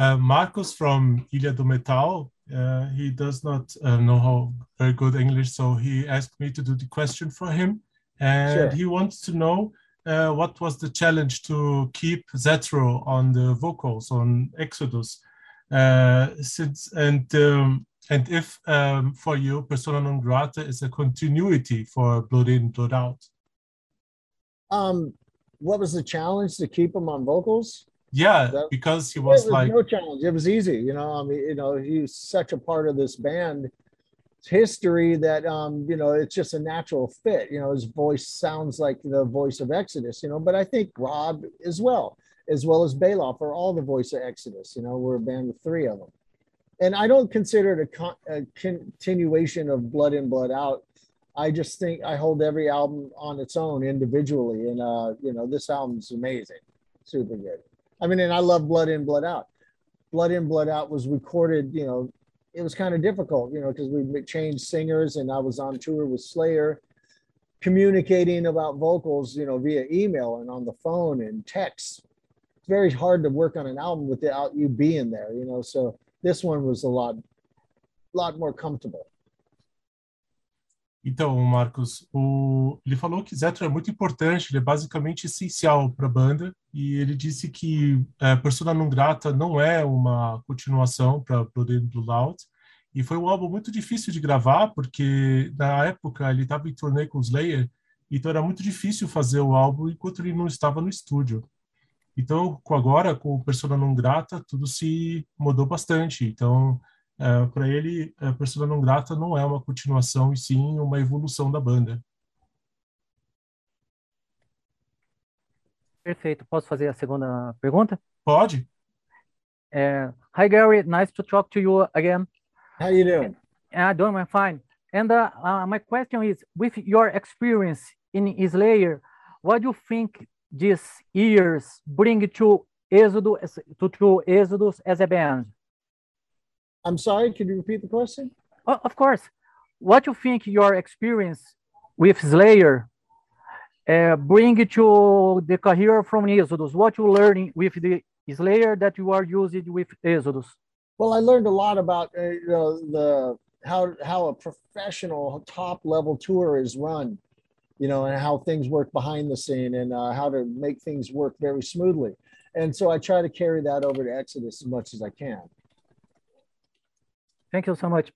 Uh, Marcos from Ilha do Metal, uh, he does not uh, know how very good English, so he asked me to do the question for him. And sure. he wants to know uh, what was the challenge to keep Zetro on the vocals on Exodus, uh, since and um, and if um, for you persona non grata is a continuity for Blood In Blood Out. Um, what was the challenge to keep him on vocals? Yeah, that, because he was, was like no challenge. It was easy, you know. I mean, you know, he's such a part of this band history that um, you know it's just a natural fit. You know, his voice sounds like the voice of Exodus. You know, but I think Rob as well, as well as Baloff, are all the voice of Exodus. You know, we're a band with three of them, and I don't consider it a, con- a continuation of Blood In Blood Out. I just think I hold every album on its own individually, and uh, you know, this album's amazing, super good. I mean, and I love Blood In, Blood Out. Blood In, Blood Out was recorded, you know, it was kind of difficult, you know, because we changed singers and I was on tour with Slayer, communicating about vocals, you know, via email and on the phone and text. It's very hard to work on an album without you being there, you know. So this one was a lot, lot more comfortable. Então, Marcos, o, ele falou que Zetro é muito importante, ele é basicamente essencial para a banda, e ele disse que é, Persona Non Grata não é uma continuação para Blood Blue Loud, e foi um álbum muito difícil de gravar, porque na época ele estava em turnê com Slayer, então era muito difícil fazer o álbum enquanto ele não estava no estúdio. Então, agora, com Persona Non Grata, tudo se mudou bastante. Então, é, para ele, a Persona Não Grata não é uma continuação, e sim uma evolução da banda. Perfeito. Posso fazer a segunda pergunta? Pode. Uh, hi, Gary. Nice to talk to you again. How you doing? I'm doing fine. And uh, uh, my question is, with your experience in Slayer, what do you think these years bring to Exodus, to, to Exodus as a band? I'm sorry, can you repeat the question? Oh, of course. What you think your experience with Slayer uh, bring to the career from Exodus? What you learning with the Slayer that you are using with Exodus? Well, I learned a lot about uh, you know, the how how a professional top level tour is run, you know, and how things work behind the scene and uh, how to make things work very smoothly. And so I try to carry that over to Exodus as much as I can. Thank you so much.